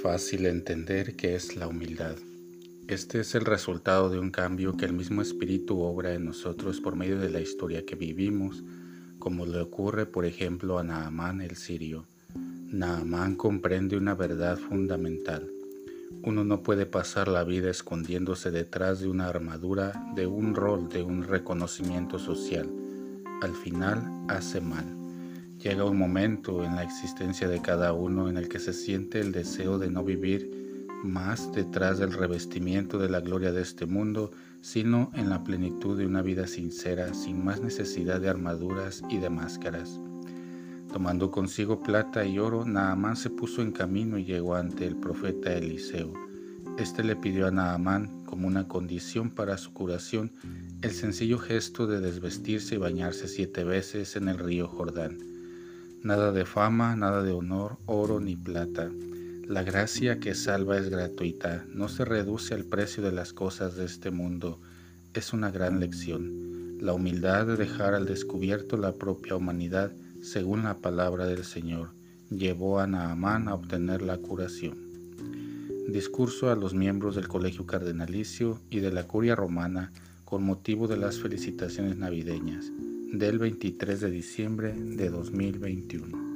fácil entender qué es la humildad. Este es el resultado de un cambio que el mismo Espíritu obra en nosotros por medio de la historia que vivimos, como le ocurre por ejemplo a Naamán el sirio. Naamán comprende una verdad fundamental. Uno no puede pasar la vida escondiéndose detrás de una armadura, de un rol, de un reconocimiento social. Al final hace mal. Llega un momento en la existencia de cada uno en el que se siente el deseo de no vivir más detrás del revestimiento de la gloria de este mundo, sino en la plenitud de una vida sincera, sin más necesidad de armaduras y de máscaras. Tomando consigo plata y oro, Naamán se puso en camino y llegó ante el profeta Eliseo. Este le pidió a Naamán, como una condición para su curación, el sencillo gesto de desvestirse y bañarse siete veces en el río Jordán. Nada de fama, nada de honor, oro ni plata. La gracia que salva es gratuita, no se reduce al precio de las cosas de este mundo. Es una gran lección. La humildad de dejar al descubierto la propia humanidad, según la palabra del Señor, llevó a Naamán a obtener la curación. Discurso a los miembros del Colegio Cardenalicio y de la Curia Romana con motivo de las felicitaciones navideñas del 23 de diciembre de 2021.